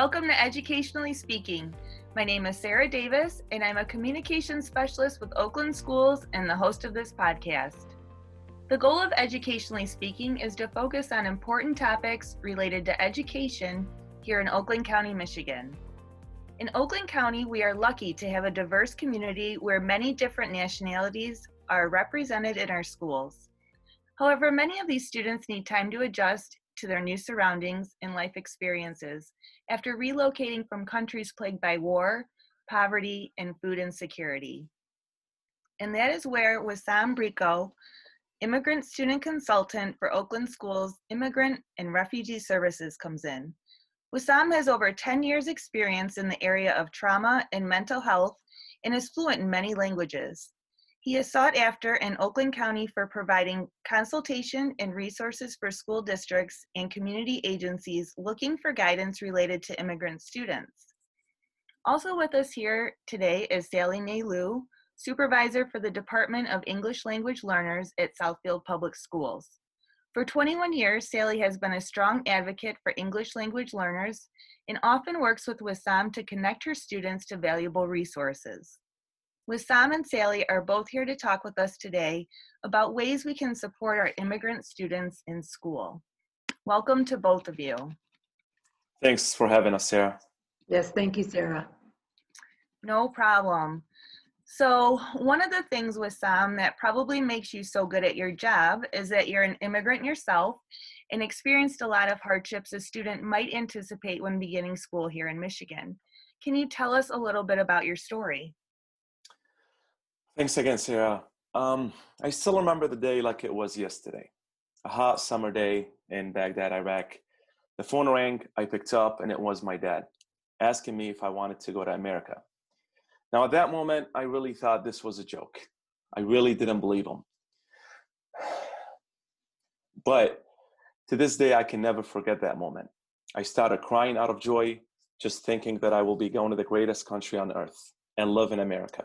Welcome to Educationally Speaking. My name is Sarah Davis, and I'm a communications specialist with Oakland Schools and the host of this podcast. The goal of Educationally Speaking is to focus on important topics related to education here in Oakland County, Michigan. In Oakland County, we are lucky to have a diverse community where many different nationalities are represented in our schools. However, many of these students need time to adjust to their new surroundings and life experiences after relocating from countries plagued by war, poverty, and food insecurity. And that is where Wisam Brikho, immigrant student consultant for Oakland Schools Immigrant and Refugee Services, comes in. Wisam has over 10 years' experience in the area of trauma and mental health and is fluent in many languages. He is sought after in Oakland County for providing consultation and resources for school districts and community agencies looking for guidance related to immigrant students. Also with us here today is Sally Nalu, Supervisor for the Department of English Language Learners at Southfield Public Schools. For 21 years, Sally has been a strong advocate for English language learners and often works with Wisam to connect her students to valuable resources. Wisam and Sally are both here to talk with us today about ways we can support our immigrant students in school. Welcome to both of you. Thanks for having us, Sarah. Yes, thank you, Sarah. No problem. So, one of the things Wisam that probably makes you so good at your job is that you're an immigrant yourself and experienced a lot of hardships a student might anticipate when beginning school here in Michigan. Can you tell us a little bit about your story? Thanks again, Sarah. Um, I still remember the day like it was yesterday. A hot summer day in Baghdad, Iraq. The phone rang, I picked up, and it was my dad asking me if I wanted to go to America. Now, at that moment, I really thought this was a joke. I really didn't believe him. But to this day, I can never forget that moment. I started crying out of joy, just thinking that I will be going to the greatest country on earth and live in America.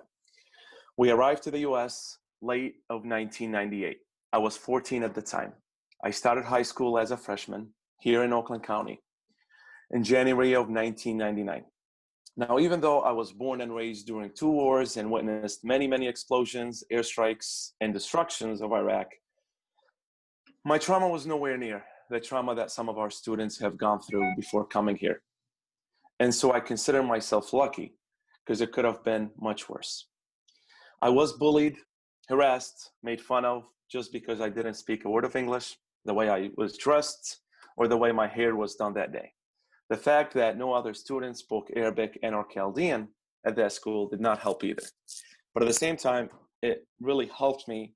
We arrived to the US late of 1998. I was 14 at the time. I started high school as a freshman here in Oakland County in January of 1999. Now, even though I was born and raised during two wars and witnessed many, many explosions, airstrikes, and destructions of Iraq, my trauma was nowhere near the trauma that some of our students have gone through before coming here. And so I consider myself lucky because it could have been much worse. I was bullied, harassed, made fun of just because I didn't speak a word of English, the way I was dressed, or the way my hair was done that day. The fact that no other students spoke Arabic and or Chaldean at that school did not help either. But at the same time, it really helped me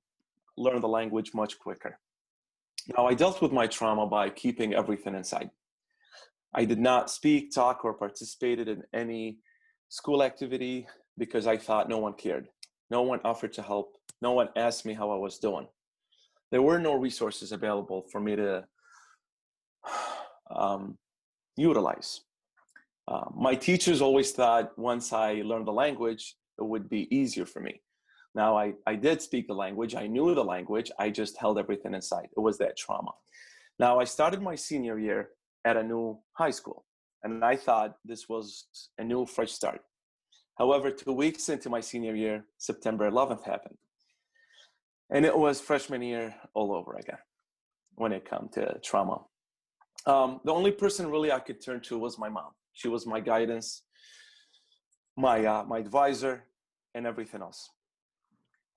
learn the language much quicker. Now, I dealt with my trauma by keeping everything inside. I did not speak, talk, or participated in any school activity because I thought no one cared. No one offered to help. No one asked me how I was doing. There were no resources available for me to um, utilize. Uh, my teachers always thought once I learned the language, it would be easier for me. Now, I, I did speak the language, I knew the language, I just held everything inside. It was that trauma. Now, I started my senior year at a new high school, and I thought this was a new, fresh start. However, two weeks into my senior year, September 11th happened. And it was freshman year all over again when it come to trauma. Um, the only person really I could turn to was my mom. She was my guidance, my, uh, my advisor, and everything else.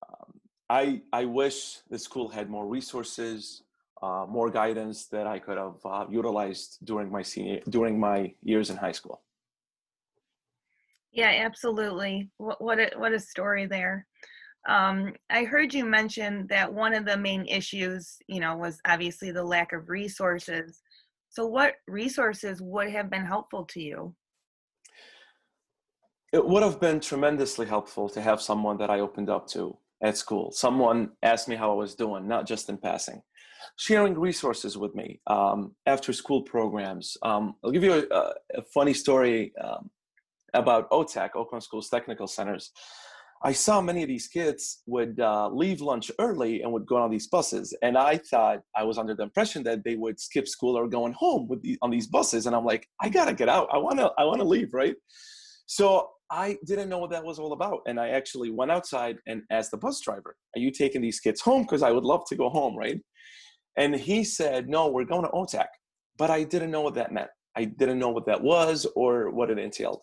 Um, I, I wish the school had more resources, uh, more guidance that I could have uh, utilized during my senior during my years in high school. Yeah, absolutely. What what a, what a story there. Um, I heard you mention that one of the main issues, you know, was obviously the lack of resources. So, what resources would have been helpful to you? It would have been tremendously helpful to have someone that I opened up to at school. Someone asked me how I was doing, not just in passing. Sharing resources with me, um, after school programs. Um, I'll give you a, a funny story. Um, about OTAC, Oakland Schools Technical Centers. I saw many of these kids would uh, leave lunch early and would go on these buses, and I thought I was under the impression that they would skip school or going home with the, on these buses. And I'm like, I gotta get out. I wanna I wanna leave, right? So I didn't know what that was all about, and I actually went outside and asked the bus driver, "Are you taking these kids home? Because I would love to go home, right?" And he said, "No, we're going to OTAC," but I didn't know what that meant. I didn't know what that was or what it entailed.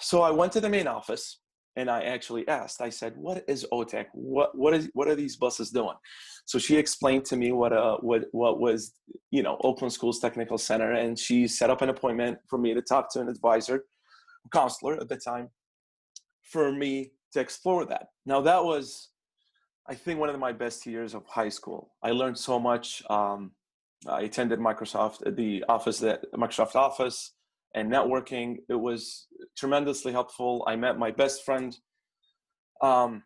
So I went to the main office and I actually asked. I said, "What is OTAC? What what is what are these buses doing?" So she explained to me what uh what what was you know Oakland Schools Technical Center, and she set up an appointment for me to talk to an advisor, counselor at the time, for me to explore that. Now that was, I think, one of my best years of high school. I learned so much. Um, I attended Microsoft the office that Microsoft Office and networking. It was tremendously helpful. I met my best friend. Um,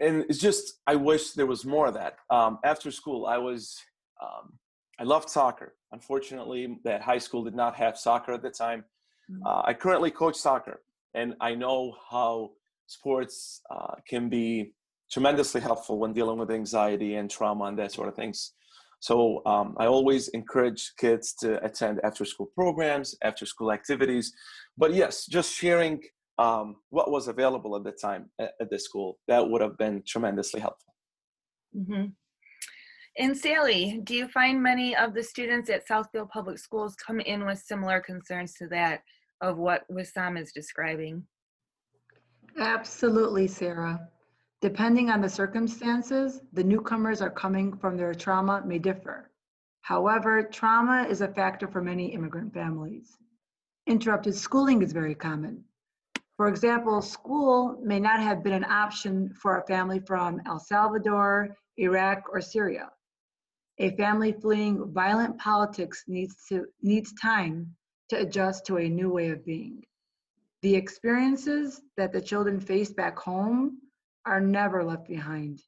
and it's just, I wish there was more of that. Um, after school, I was, um, I loved soccer. Unfortunately, that high school did not have soccer at the time. Mm-hmm. Uh, I currently coach soccer, and I know how sports uh, can be tremendously helpful when dealing with anxiety and trauma and that sort of things. So um, I always encourage kids to attend after school programs, after school activities. But yes, just sharing um, what was available at the time at, at, the school, that would have been tremendously helpful. Mm-hmm. And Sally, do you find many of the students at Southfield Public Schools come in with similar concerns to that of what Wisam is describing? Absolutely, Sarah. Depending on the circumstances, the newcomers are coming from their trauma may differ. However, trauma is a factor for many immigrant families. Interrupted schooling is very common. For example, school may not have been an option for a family from El Salvador, Iraq, or Syria. A family fleeing violent politics needs, to, needs time to adjust to a new way of being. The experiences that the children face back home are never left behind.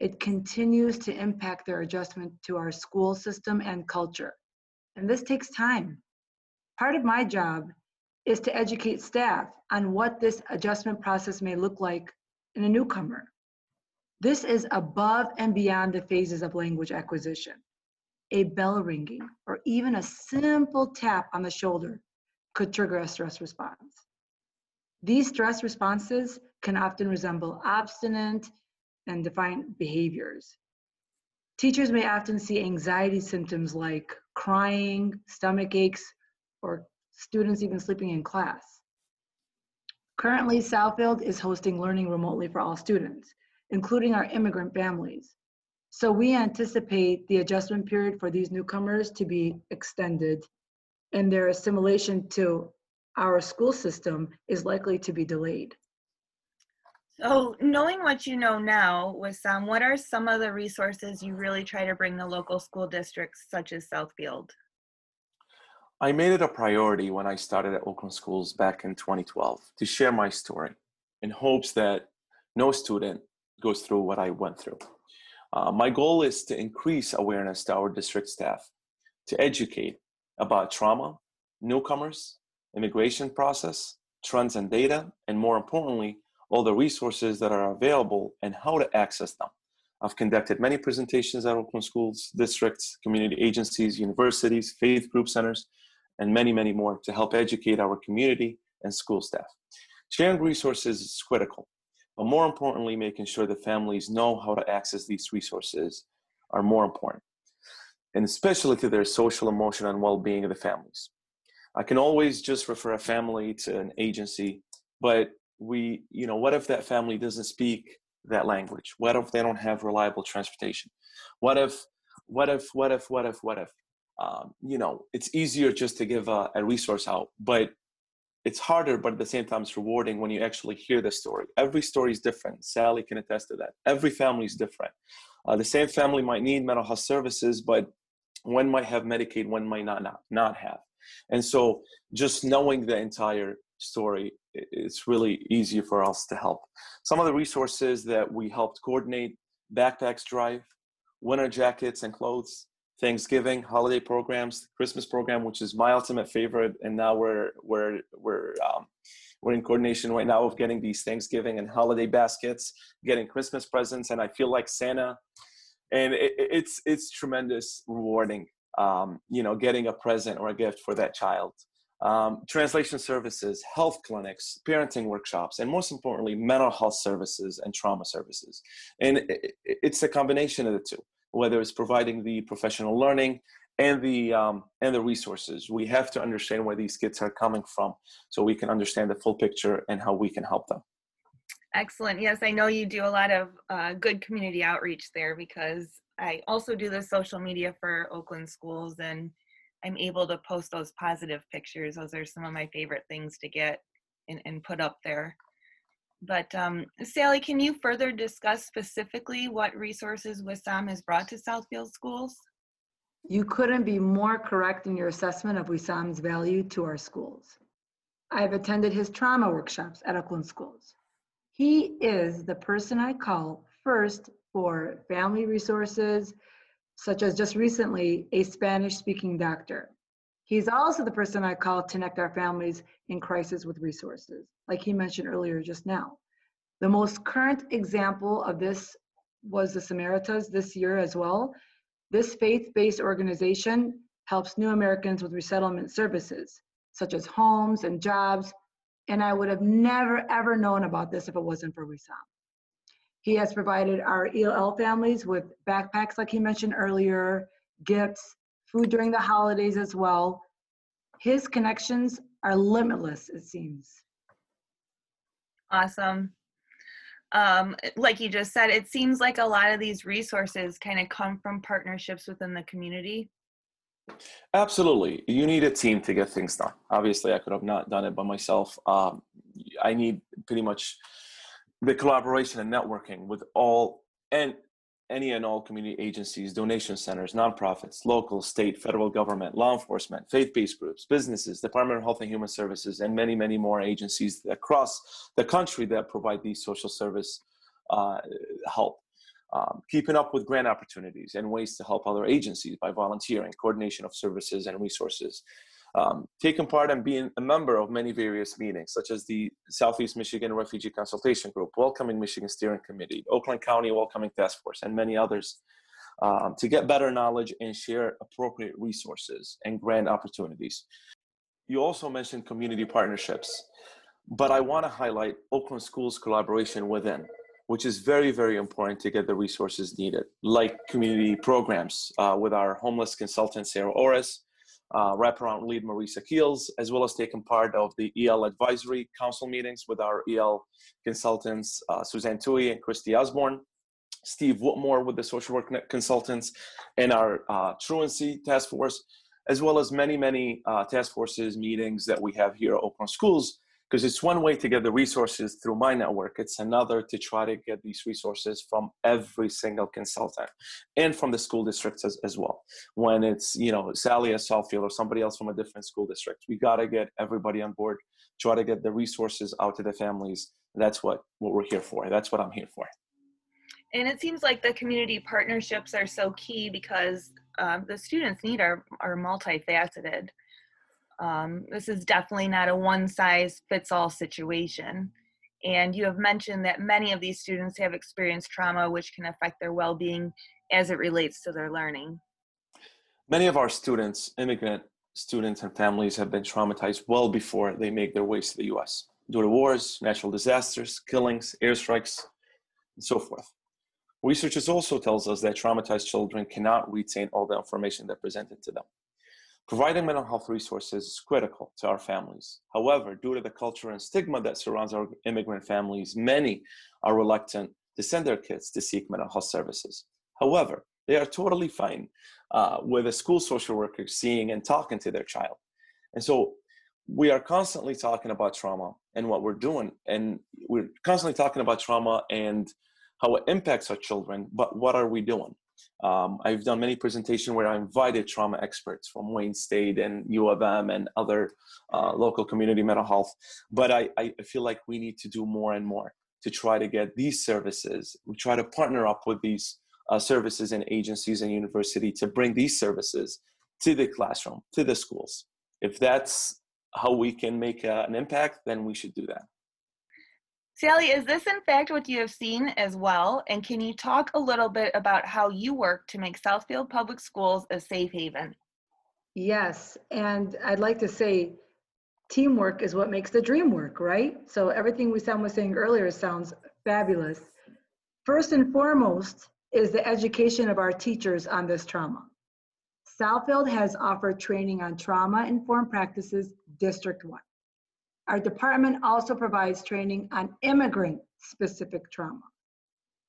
It continues to impact their adjustment to our school system and culture. And this takes time. Part of my job is to educate staff on what this adjustment process may look like in a newcomer. This is above and beyond the phases of language acquisition. A bell ringing or even a simple tap on the shoulder could trigger a stress response. These stress responses can often resemble obstinate and defiant behaviors. Teachers may often see anxiety symptoms like crying, stomach aches, or students even sleeping in class. Currently, Southfield is hosting learning remotely for all students, including our immigrant families. So we anticipate the adjustment period for these newcomers to be extended and their assimilation to our school system is likely to be delayed. So, knowing what you know now, Wisam, what are some of the resources you really try to bring the local school districts such as Southfield? I made it a priority when I started at Oakland Schools back in 2012 to share my story in hopes that no student goes through what I went through. Uh, my goal is to increase awareness to our district staff, to educate about trauma, newcomers, immigration process, trends and data, and more importantly, all the resources that are available and how to access them. I've conducted many presentations at Oakland schools, districts, community agencies, universities, faith group centers, and many, many more to help educate our community and school staff. Sharing resources is critical, but more importantly, making sure the families know how to access these resources are more important, and especially to their social, emotional, and well-being of the families. I can always just refer a family to an agency, but we you know what if that family doesn't speak that language what if they don't have reliable transportation what if what if what if what if what if um, you know it's easier just to give a, a resource out but it's harder but at the same time it's rewarding when you actually hear the story. Every story is different. Sally can attest to that. Every family is different. Uh, the same family might need mental health services but one might have medicaid one might not not, not have. And so just knowing the entire story, it's really easy for us to help. Some of the resources that we helped coordinate backpacks drive, winter jackets and clothes, Thanksgiving, holiday programs, Christmas program, which is my ultimate favorite, and now we're we're we're um, we're in coordination right now of getting these Thanksgiving and holiday baskets, getting Christmas presents, and I feel like Santa. And it, it's it's tremendous rewarding, um, you know, getting a present or a gift for that child. Um, translation services, health clinics, parenting workshops, and most importantly, mental health services and trauma services. And it, it's a combination of the two, whether it's providing the professional learning and the um, and the resources. We have to understand where these kids are coming from, so we can understand the full picture and how we can help them. Excellent. Yes, I know you do a lot of uh, good community outreach there because I also do the social media for Oakland schools and I'm able to post those positive pictures. Those are some of my favorite things to get and, and put up there. But um, Sally, can you further discuss specifically what resources Wisam has brought to Southfield schools? You couldn't be more correct in your assessment of Wisam's value to our schools. I've attended his trauma workshops at Oakland schools. He is the person I call first for family resources, such as just recently a Spanish speaking doctor. He's also the person I call to connect our families in crisis with resources, like he mentioned earlier just now. The most current example of this was the Samaritas this year as well, this faith-based organization helps new Americans with resettlement services, such as homes and jobs, and I would have never ever known about this if it wasn't for Wisam. He has provided our ELL families with backpacks, like he mentioned earlier, gifts, food during the holidays as well. His connections are limitless, it seems. Awesome um, like you just said, it seems like a lot of these resources kind of come from partnerships within the community. Absolutely. You need a team to get things done. Obviously, I could have not done it by myself. Um, I need pretty much the collaboration and networking with all and any and all community agencies, donation centers, nonprofits, local, state, federal government, law enforcement, faith-based groups, businesses, Department of Health and Human Services, and many, many more agencies across the country that provide these social service uh, help. Um, keeping up with grant opportunities and ways to help other agencies by volunteering, coordination of services and resources, um, taken part and being a member of many various meetings, such as the Southeast Michigan Refugee Consultation Group, Welcoming Michigan Steering Committee, Oakland County Welcoming Task Force, and many others, um, to get better knowledge and share appropriate resources and grant opportunities. You also mentioned community partnerships, but I want to highlight Oakland Schools collaboration within, which is very, very important to get the resources needed, like community programs uh, with our homeless consultant, Sarah Ores, uh, wraparound lead Marisa Keels, as well as taking part of the EL advisory council meetings with our EL consultants, uh, Suzanne Tui and Christy Osborne, Steve Whitmore with the social work consultants, and our uh, truancy task force, as well as many, many uh, task forces meetings that we have here at Oakland Schools because it's one way to get the resources through my network. It's another to try to get these resources from every single consultant and from the school districts as, as well. When it's you know sally at southfield or somebody else from a different school district we got to get everybody on board try to get the resources out to the families. That's what what we're here for. That's what i'm here for. And it seems like the community partnerships are so key because um, the students need are, are multifaceted um, this is definitely not a one size fits all situation. And you have mentioned that many of these students have experienced trauma, which can affect their well being as it relates to their learning. Many of our students, immigrant students and families, have been traumatized well before they make their ways to the US due to wars, natural disasters, killings, airstrikes, and so forth. Research also tells us that traumatized children cannot retain all the information that presented to them. Providing mental health resources is critical to our families. However, due to the culture and stigma that surrounds our immigrant families, many are reluctant to send their kids to seek mental health services. However, they are totally fine uh, with a school social worker seeing and talking to their child. And so we are constantly talking about trauma and what we're doing. And we're constantly talking about trauma and how it impacts our children, but what are we doing? Um, I've done many presentations where I invited trauma experts from Wayne State and U of M and other uh, local community mental health. But I, I feel like we need to do more and more to try to get these services. We try to partner up with these uh, services and agencies and university to bring these services to the classroom, to the schools. If that's how we can make uh, an impact, then we should do that. Sally, is this in fact what you have seen as well? And can you talk a little bit about how you work to make Southfield Public Schools a safe haven? Yes, and I'd like to say teamwork is what makes the dream work, right? So everything Wisam was saying earlier sounds fabulous. First and foremost is the education of our teachers on this trauma. Southfield has offered training on trauma-informed practices district-wide. Our department also provides training on immigrant-specific trauma.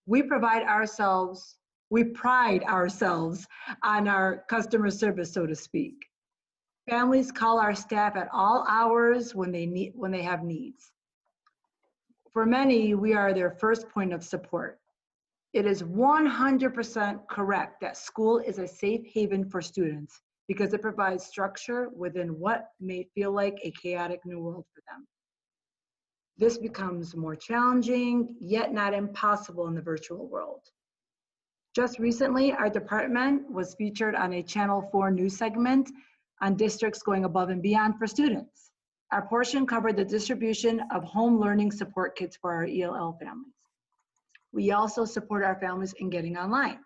We provide ourselves, we pride ourselves on our customer service, so to speak. Families call our staff at all hours when they need when they have needs. For many, we are their first point of support. It is 100% correct that school is a safe haven for students because it provides structure within what may feel like a chaotic new world for them. This becomes more challenging, yet not impossible in the virtual world. Just recently, our department was featured on a Channel 4 news segment on districts going above and beyond for students. Our portion covered the distribution of home learning support kits for our ELL families. We also support our families in getting online.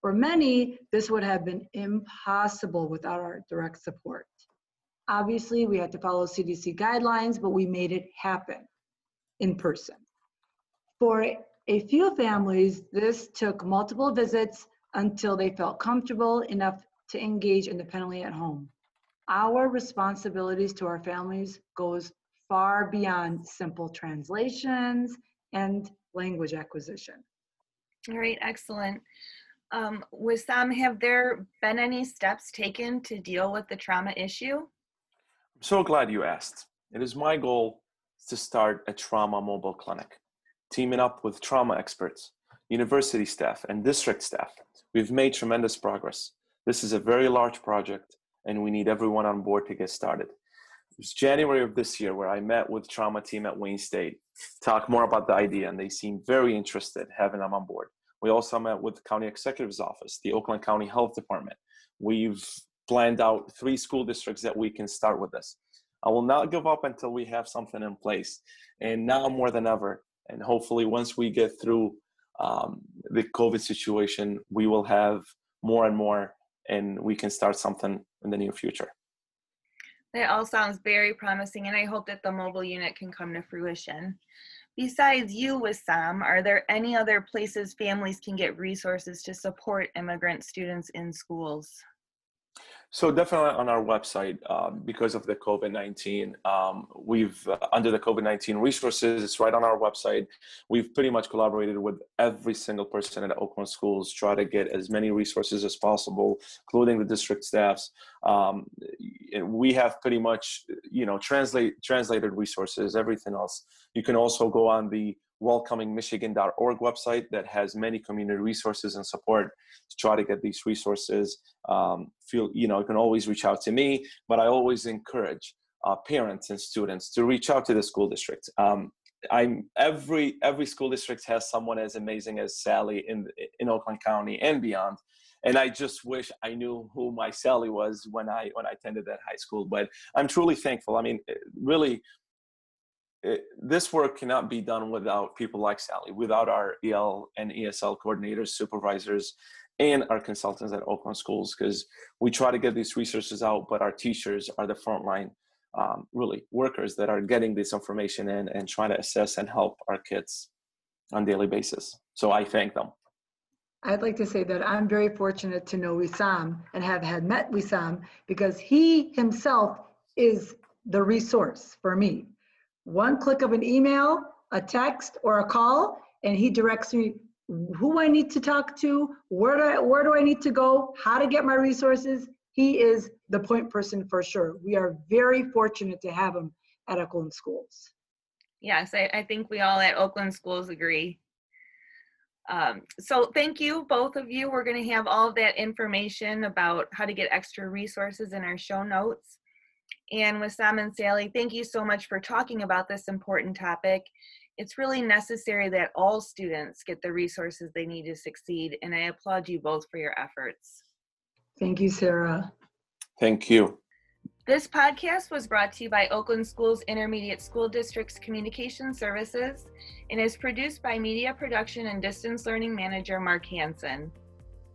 For many, this would have been impossible without our direct support. Obviously, we had to follow CDC guidelines, but we made it happen in person. For a few families, this took multiple visits until they felt comfortable enough to engage independently at home. Our responsibilities to our families goes far beyond simple translations and language acquisition. All right, excellent. Um, Wisam, have there been any steps taken to deal with the trauma issue? I'm so glad you asked. It is my goal to start a trauma mobile clinic, teaming up with trauma experts, university staff, and district staff. We've made tremendous progress. This is a very large project, and we need everyone on board to get started. It was January of this year where I met with trauma team at Wayne State, talk more about the idea, and they seemed very interested having them on board. We also met with the county executive's office, the Oakland County Health Department. We've planned out three school districts that we can start with this. I will not give up until we have something in place. And now more than ever, and hopefully once we get through um, the COVID situation, we will have more and more and we can start something in the near future. That all sounds very promising, and I hope that the mobile unit can come to fruition. Besides you, with Wisam, are there any other places families can get resources to support immigrant students in schools? So definitely on our website, um, because of the COVID-19, um, we've uh, under the COVID-19 resources, it's right on our website. We've pretty much collaborated with every single person at Oakland schools, try to get as many resources as possible, including the district staffs. Um, we have pretty much, you know, translate translated resources, everything else. You can also go on the welcomingmichigan.org website that has many community resources and support to try to get these resources. Um, feel you know you can always reach out to me, but I always encourage uh, parents and students to reach out to the school district. Um, I'm every every school district has someone as amazing as Sally in in Oakland County and beyond. And I just wish I knew who my Sally was when I when I attended that high school. But I'm truly thankful. I mean, really, it, this work cannot be done without people like Sally, without our EL and ESL coordinators, supervisors, and our consultants at Oakland schools, because we try to get these resources out, but our teachers are the frontline, um, really workers that are getting this information in and trying to assess and help our kids on daily basis. So I thank them. I'd like to say that I'm very fortunate to know Wisam and have had met Wisam because he himself is the resource for me one click of an email, a text, or a call, and he directs me who I need to talk to, where do I, where do I need to go, how to get my resources. He is the point person for sure. We are very fortunate to have him at Oakland Schools. Yes, I, I think we all at Oakland Schools agree. Um, so thank you, both of you. We're going to have all of that information about how to get extra resources in our show notes. And Wisam and Sally, thank you so much for talking about this important topic. It's really necessary that all students get the resources they need to succeed, and I applaud you both for your efforts. Thank you, Sarah. Thank you. This podcast was brought to you by Oakland Schools Intermediate School District's Communication Services and is produced by Media Production and Distance Learning Manager Mark Hansen.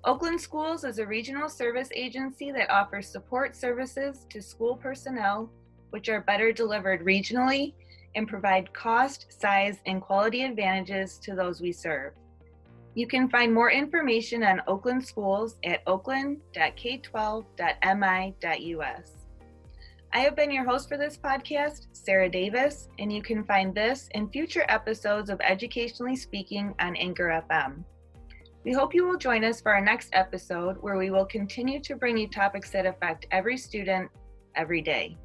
Oakland Schools is a regional service agency that offers support services to school personnel, which are better delivered regionally and provide cost, size, and quality advantages to those we serve. You can find more information on Oakland Schools at oakland.k12.mi.us. I have been your host for this podcast, Sarah Davis, and you can find this and future episodes of Educationally Speaking on Anchor FM. We hope you will join us for our next episode where we will continue to bring you topics that affect every student every day.